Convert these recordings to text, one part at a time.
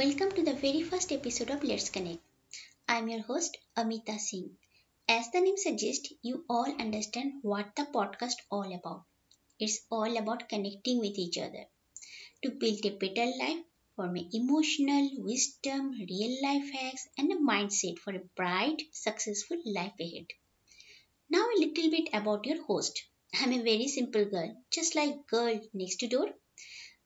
Welcome to the very first episode of Let's Connect. I'm your host Amita Singh. As the name suggests, you all understand what the podcast all about. It's all about connecting with each other to build a better life for my emotional wisdom, real life hacks, and a mindset for a bright, successful life ahead. Now a little bit about your host. I'm a very simple girl, just like girl next door.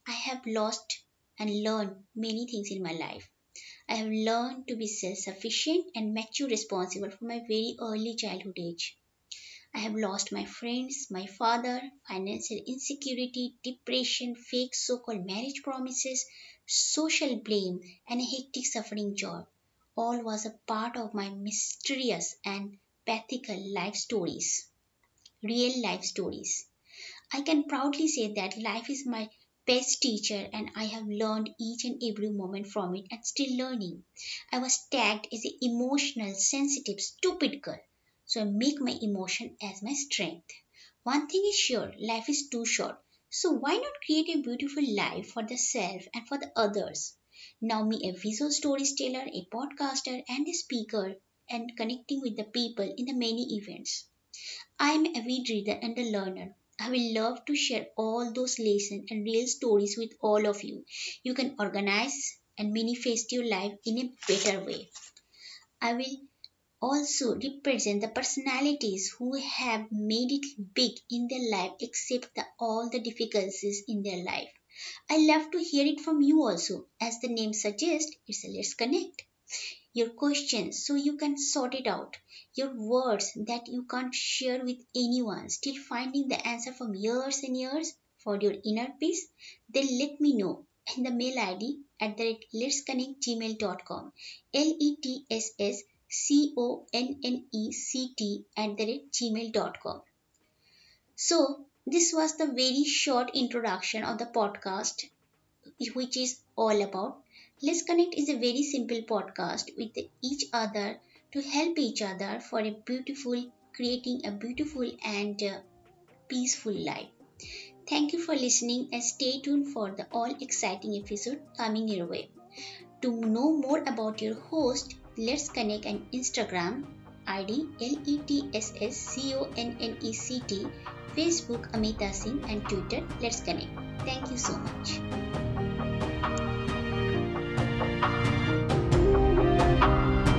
I have lost and learned many things in my life. I have learned to be self sufficient and mature responsible from my very early childhood age. I have lost my friends, my father, financial insecurity, depression, fake so called marriage promises, social blame, and a hectic suffering job. All was a part of my mysterious and pathical life stories. Real life stories. I can proudly say that life is my best teacher and I have learned each and every moment from it and still learning. I was tagged as an emotional, sensitive, stupid girl. So I make my emotion as my strength. One thing is sure, life is too short. So why not create a beautiful life for the self and for the others? Now me a visual storyteller, a podcaster and a speaker and connecting with the people in the many events. I am a avid reader and a learner. I will love to share all those lessons and real stories with all of you. You can organize and manifest your life in a better way. I will also represent the personalities who have made it big in their life except the, all the difficulties in their life. I love to hear it from you also. As the name suggests, it's a Let's Connect your questions so you can sort it out, your words that you can't share with anyone, still finding the answer from years and years for your inner peace, then let me know in the mail ID at the letsconnect@gmail.com. L-E-T-S-S-C-O-N-N-E-C-T at the rate gmail.com. So this was the very short introduction of the podcast, which is all about Let's Connect is a very simple podcast with each other to help each other for a beautiful, creating a beautiful and uh, peaceful life. Thank you for listening and stay tuned for the all exciting episode coming your way. To know more about your host, Let's Connect on Instagram ID L E T S S C O N N E C T, Facebook Amita Singh, and Twitter Let's Connect. Thank you so much.